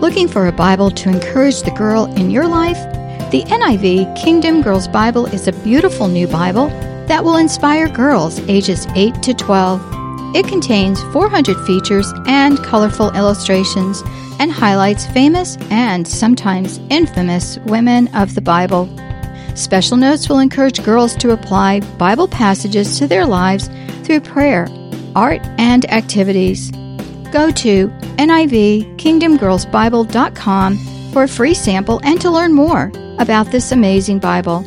Looking for a Bible to encourage the girl in your life? The NIV Kingdom Girls Bible is a beautiful new Bible that will inspire girls ages 8 to 12. It contains 400 features and colorful illustrations and highlights famous and sometimes infamous women of the Bible. Special notes will encourage girls to apply Bible passages to their lives through prayer, art, and activities. Go to NIVKingdomGirlsBible.com for a free sample and to learn more about this amazing Bible.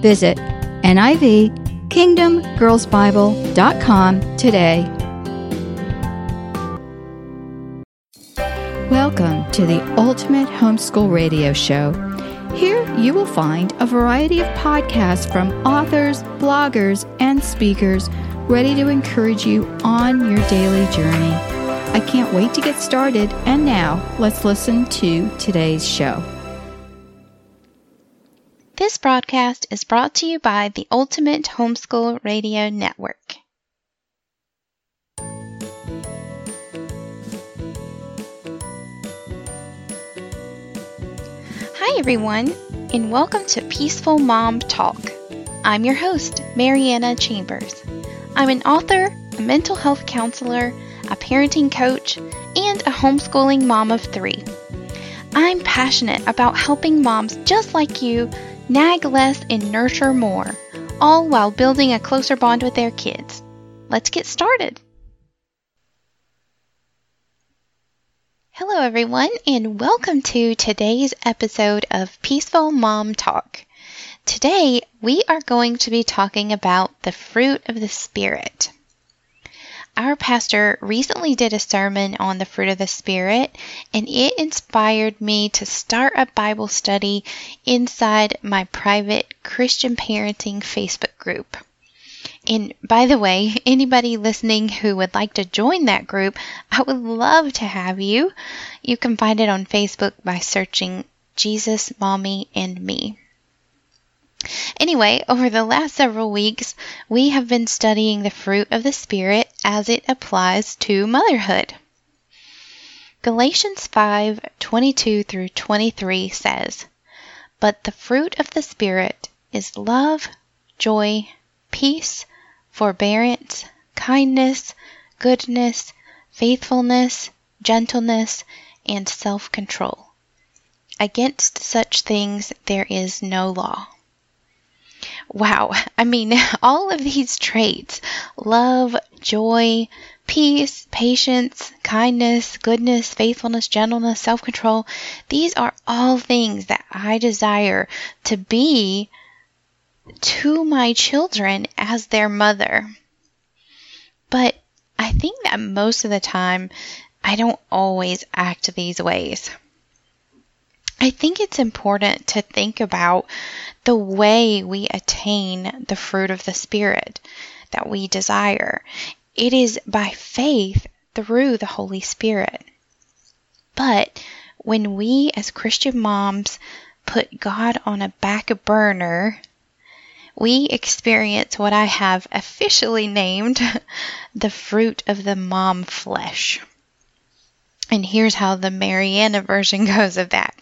Visit NIVKingdomGirlsBible.com today. Welcome to the Ultimate Homeschool Radio Show. Here you will find a variety of podcasts from authors, bloggers, and speakers ready to encourage you on your daily journey. I can't wait to get started, and now let's listen to today's show. This broadcast is brought to you by the Ultimate Homeschool Radio Network. Hi, everyone, and welcome to Peaceful Mom Talk. I'm your host, Marianna Chambers. I'm an author, a mental health counselor, a parenting coach, and a homeschooling mom of three. I'm passionate about helping moms just like you nag less and nurture more, all while building a closer bond with their kids. Let's get started. Hello, everyone, and welcome to today's episode of Peaceful Mom Talk. Today, we are going to be talking about the fruit of the Spirit. Our pastor recently did a sermon on the fruit of the Spirit, and it inspired me to start a Bible study inside my private Christian Parenting Facebook group. And by the way, anybody listening who would like to join that group, I would love to have you. You can find it on Facebook by searching Jesus, Mommy, and Me. Anyway, over the last several weeks, we have been studying the fruit of the Spirit as it applies to motherhood. Galatians 5:22 through 23 says, But the fruit of the Spirit is love, joy, peace, forbearance, kindness, goodness, faithfulness, gentleness, and self control. Against such things there is no law. Wow, I mean, all of these traits love, joy, peace, patience, kindness, goodness, faithfulness, gentleness, self control these are all things that I desire to be to my children as their mother. But I think that most of the time, I don't always act these ways. I think it's important to think about the way we attain the fruit of the Spirit that we desire. It is by faith through the Holy Spirit. But when we as Christian moms put God on a back burner we experience what I have officially named the fruit of the mom flesh. And here's how the Marianna version goes of that.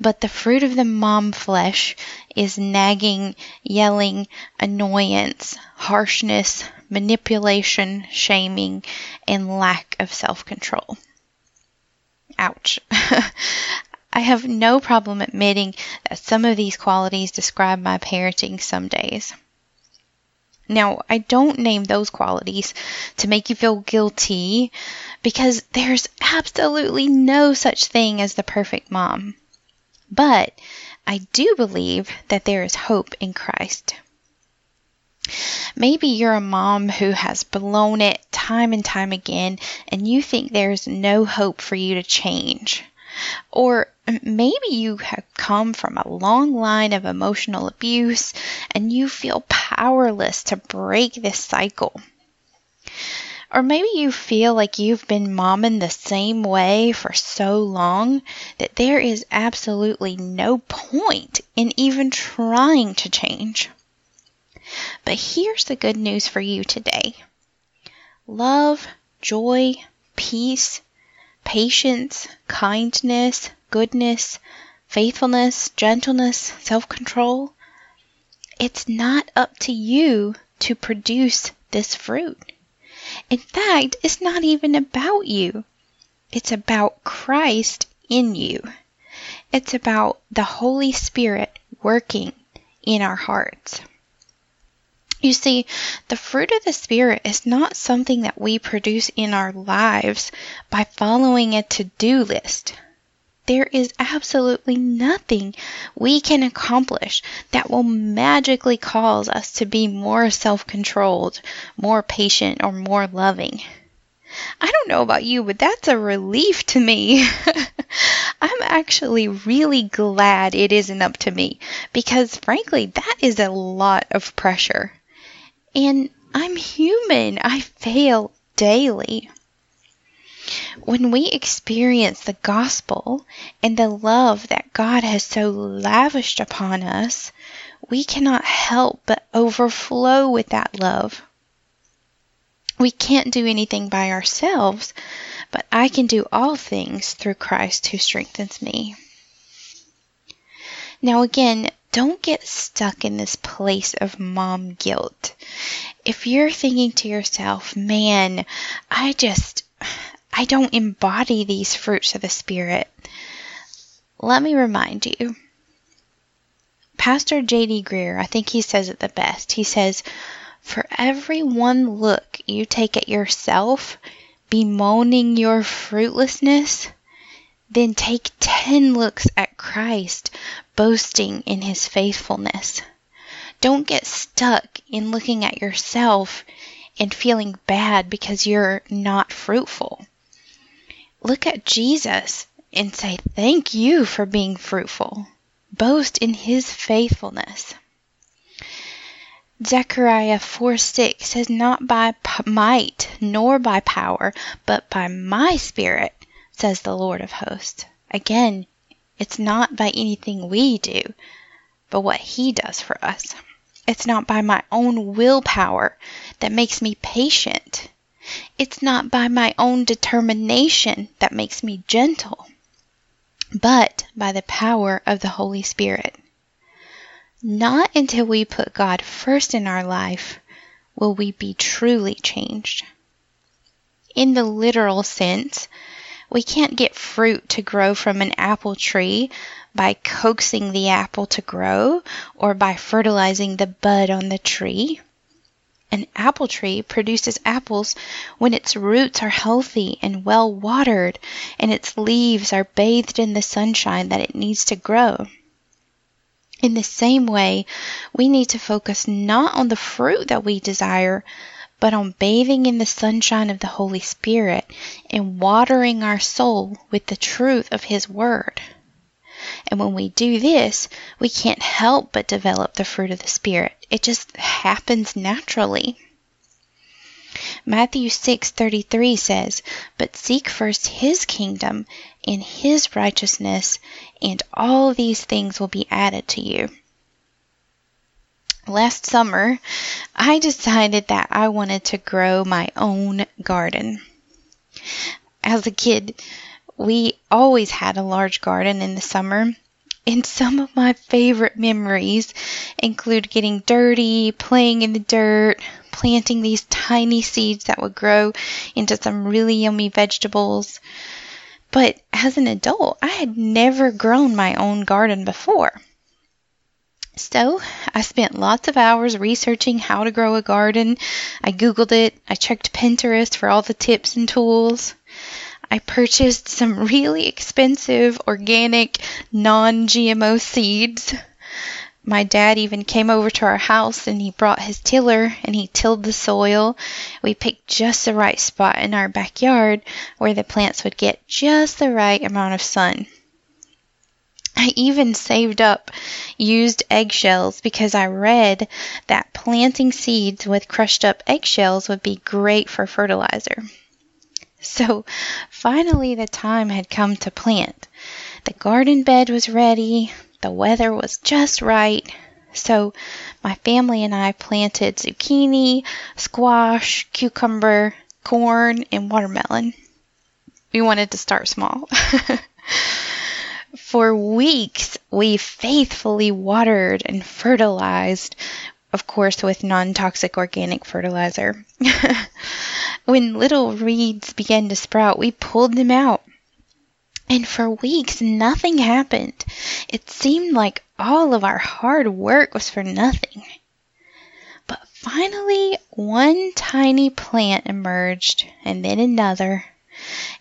But the fruit of the mom flesh is nagging, yelling, annoyance, harshness, manipulation, shaming, and lack of self control. Ouch. I have no problem admitting that some of these qualities describe my parenting some days. Now, I don't name those qualities to make you feel guilty because there's absolutely no such thing as the perfect mom. But I do believe that there is hope in Christ. Maybe you're a mom who has blown it time and time again and you think there's no hope for you to change. Or maybe you have come from a long line of emotional abuse and you feel powerless to break this cycle. Or maybe you feel like you've been momming the same way for so long that there is absolutely no point in even trying to change. But here's the good news for you today love, joy, peace, patience, kindness, goodness, faithfulness, gentleness, self control. It's not up to you to produce this fruit. In fact, it's not even about you. It's about Christ in you. It's about the Holy Spirit working in our hearts. You see, the fruit of the Spirit is not something that we produce in our lives by following a to do list. There is absolutely nothing we can accomplish that will magically cause us to be more self controlled, more patient, or more loving. I don't know about you, but that's a relief to me. I'm actually really glad it isn't up to me because, frankly, that is a lot of pressure. And I'm human. I fail daily. When we experience the gospel and the love that God has so lavished upon us, we cannot help but overflow with that love. We can't do anything by ourselves, but I can do all things through Christ who strengthens me. Now, again, don't get stuck in this place of mom guilt. If you're thinking to yourself, man, I just, I don't embody these fruits of the Spirit, let me remind you. Pastor J.D. Greear, I think he says it the best. He says, For every one look you take at yourself, bemoaning your fruitlessness, then take ten looks at Christ, boasting in his faithfulness. Don't get stuck in looking at yourself and feeling bad because you're not fruitful. Look at Jesus and say, Thank you for being fruitful. Boast in his faithfulness. Zechariah 4 6 says, Not by might nor by power, but by my spirit says the Lord of hosts. Again, it's not by anything we do, but what He does for us. It's not by my own willpower that makes me patient. It's not by my own determination that makes me gentle, but by the power of the Holy Spirit. Not until we put God first in our life will we be truly changed. In the literal sense, we can't get fruit to grow from an apple tree by coaxing the apple to grow or by fertilizing the bud on the tree. An apple tree produces apples when its roots are healthy and well watered and its leaves are bathed in the sunshine that it needs to grow. In the same way, we need to focus not on the fruit that we desire, but on bathing in the sunshine of the Holy Spirit and watering our soul with the truth of His Word. And when we do this, we can't help but develop the fruit of the Spirit. It just happens naturally. Matthew 6:33 says, "But seek first his kingdom and his righteousness, and all these things will be added to you." Last summer, I decided that I wanted to grow my own garden. As a kid, we always had a large garden in the summer, and some of my favorite memories include getting dirty, playing in the dirt, planting these tiny seeds that would grow into some really yummy vegetables. But as an adult, I had never grown my own garden before. So I spent lots of hours researching how to grow a garden. I Googled it. I checked Pinterest for all the tips and tools. I purchased some really expensive organic non GMO seeds. My dad even came over to our house and he brought his tiller and he tilled the soil. We picked just the right spot in our backyard where the plants would get just the right amount of sun. I even saved up used eggshells because I read that planting seeds with crushed up eggshells would be great for fertilizer. So finally, the time had come to plant. The garden bed was ready, the weather was just right. So my family and I planted zucchini, squash, cucumber, corn, and watermelon. we wanted to start small. For weeks, we faithfully watered and fertilized, of course, with non toxic organic fertilizer. when little reeds began to sprout, we pulled them out. And for weeks, nothing happened. It seemed like all of our hard work was for nothing. But finally, one tiny plant emerged, and then another.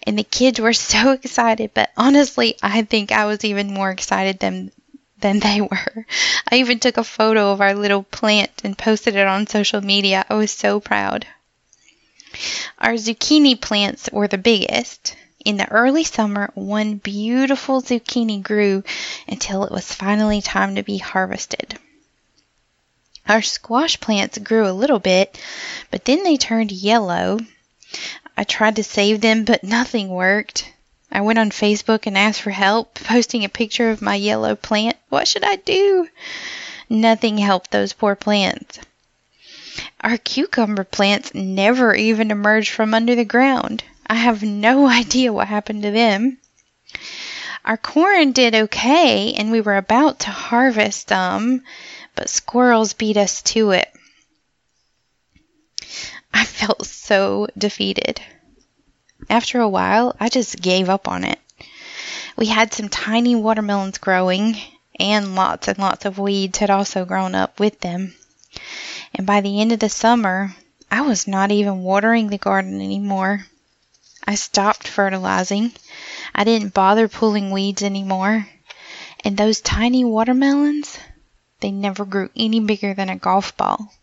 And the kids were so excited, but honestly, I think I was even more excited than than they were. I even took a photo of our little plant and posted it on social media. I was so proud. Our zucchini plants were the biggest. In the early summer, one beautiful zucchini grew until it was finally time to be harvested. Our squash plants grew a little bit, but then they turned yellow. I tried to save them, but nothing worked. I went on Facebook and asked for help, posting a picture of my yellow plant. What should I do? Nothing helped those poor plants. Our cucumber plants never even emerged from under the ground. I have no idea what happened to them. Our corn did okay, and we were about to harvest them, but squirrels beat us to it. I felt so defeated. After a while, I just gave up on it. We had some tiny watermelons growing, and lots and lots of weeds had also grown up with them. And by the end of the summer, I was not even watering the garden anymore. I stopped fertilizing. I didn't bother pulling weeds anymore. And those tiny watermelons, they never grew any bigger than a golf ball.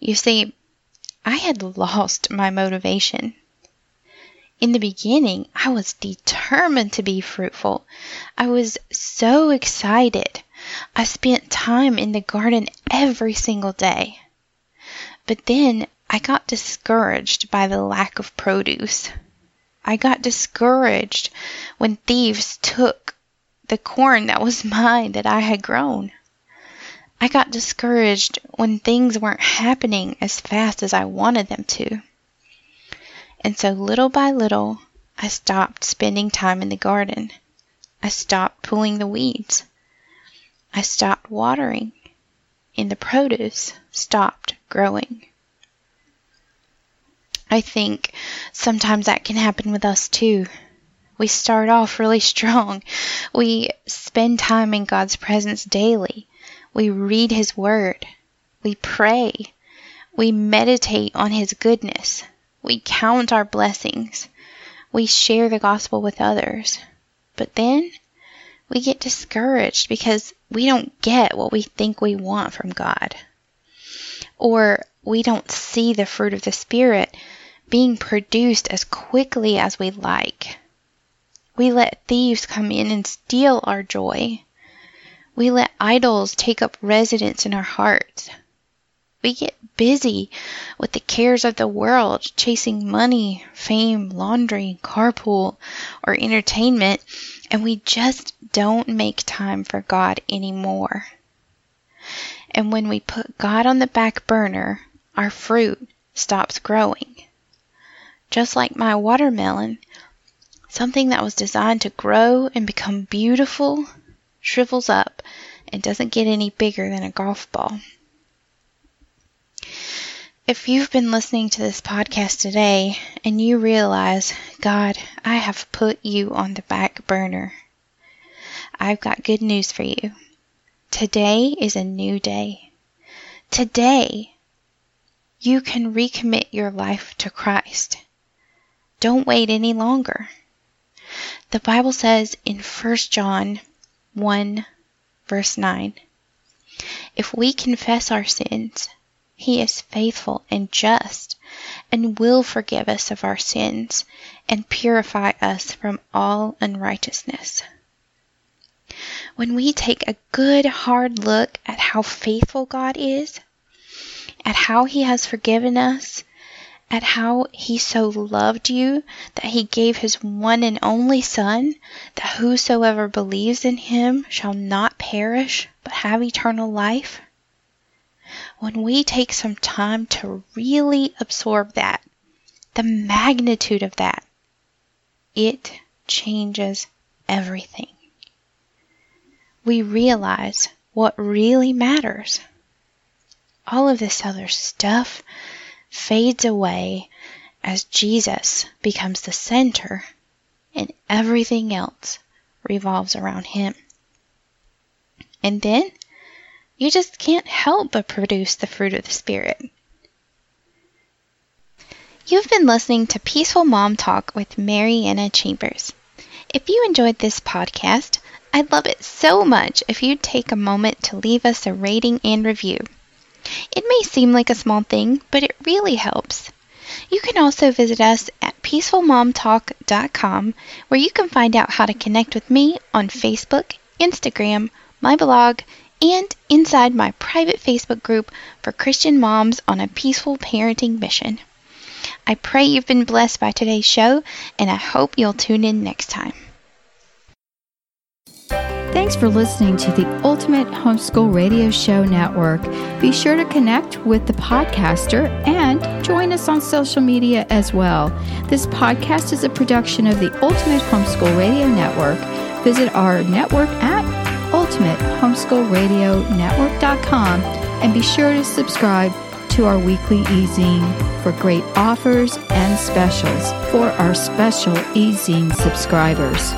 You see, I had lost my motivation. In the beginning, I was determined to be fruitful. I was so excited. I spent time in the garden every single day. But then I got discouraged by the lack of produce. I got discouraged when thieves took the corn that was mine that I had grown. I got discouraged when things weren't happening as fast as I wanted them to. And so little by little, I stopped spending time in the garden. I stopped pulling the weeds. I stopped watering, and the produce stopped growing. I think sometimes that can happen with us too. We start off really strong. We spend time in God's presence daily. We read His Word. We pray. We meditate on His goodness. We count our blessings. We share the gospel with others. But then we get discouraged because we don't get what we think we want from God. Or we don't see the fruit of the Spirit being produced as quickly as we like. We let thieves come in and steal our joy. We let idols take up residence in our hearts. We get busy with the cares of the world, chasing money, fame, laundry, carpool, or entertainment, and we just don't make time for God anymore. And when we put God on the back burner, our fruit stops growing. Just like my watermelon, something that was designed to grow and become beautiful shrivels up and doesn't get any bigger than a golf ball. If you've been listening to this podcast today and you realize, God, I have put you on the back burner, I've got good news for you. Today is a new day. Today, you can recommit your life to Christ. Don't wait any longer. The Bible says in 1 John 1, verse 9, if we confess our sins, he is faithful and just and will forgive us of our sins and purify us from all unrighteousness. When we take a good hard look at how faithful God is, at how He has forgiven us, at how He so loved you that He gave His one and only Son, that whosoever believes in Him shall not perish but have eternal life, when we take some time to really absorb that, the magnitude of that, it changes everything. We realize what really matters. All of this other stuff fades away as Jesus becomes the center and everything else revolves around him. And then you just can't help but produce the fruit of the Spirit. You've been listening to Peaceful Mom Talk with Marianna Chambers. If you enjoyed this podcast, I'd love it so much if you'd take a moment to leave us a rating and review. It may seem like a small thing, but it really helps. You can also visit us at peacefulmomtalk.com where you can find out how to connect with me on Facebook, Instagram, my blog, and inside my private Facebook group for Christian moms on a peaceful parenting mission. I pray you've been blessed by today's show, and I hope you'll tune in next time. Thanks for listening to the Ultimate Homeschool Radio Show Network. Be sure to connect with the podcaster and join us on social media as well. This podcast is a production of the Ultimate Homeschool Radio Network. Visit our network at ultimatehomeschoolradionetwork.com and be sure to subscribe to our weekly e-zine for great offers and specials for our special e-zine subscribers.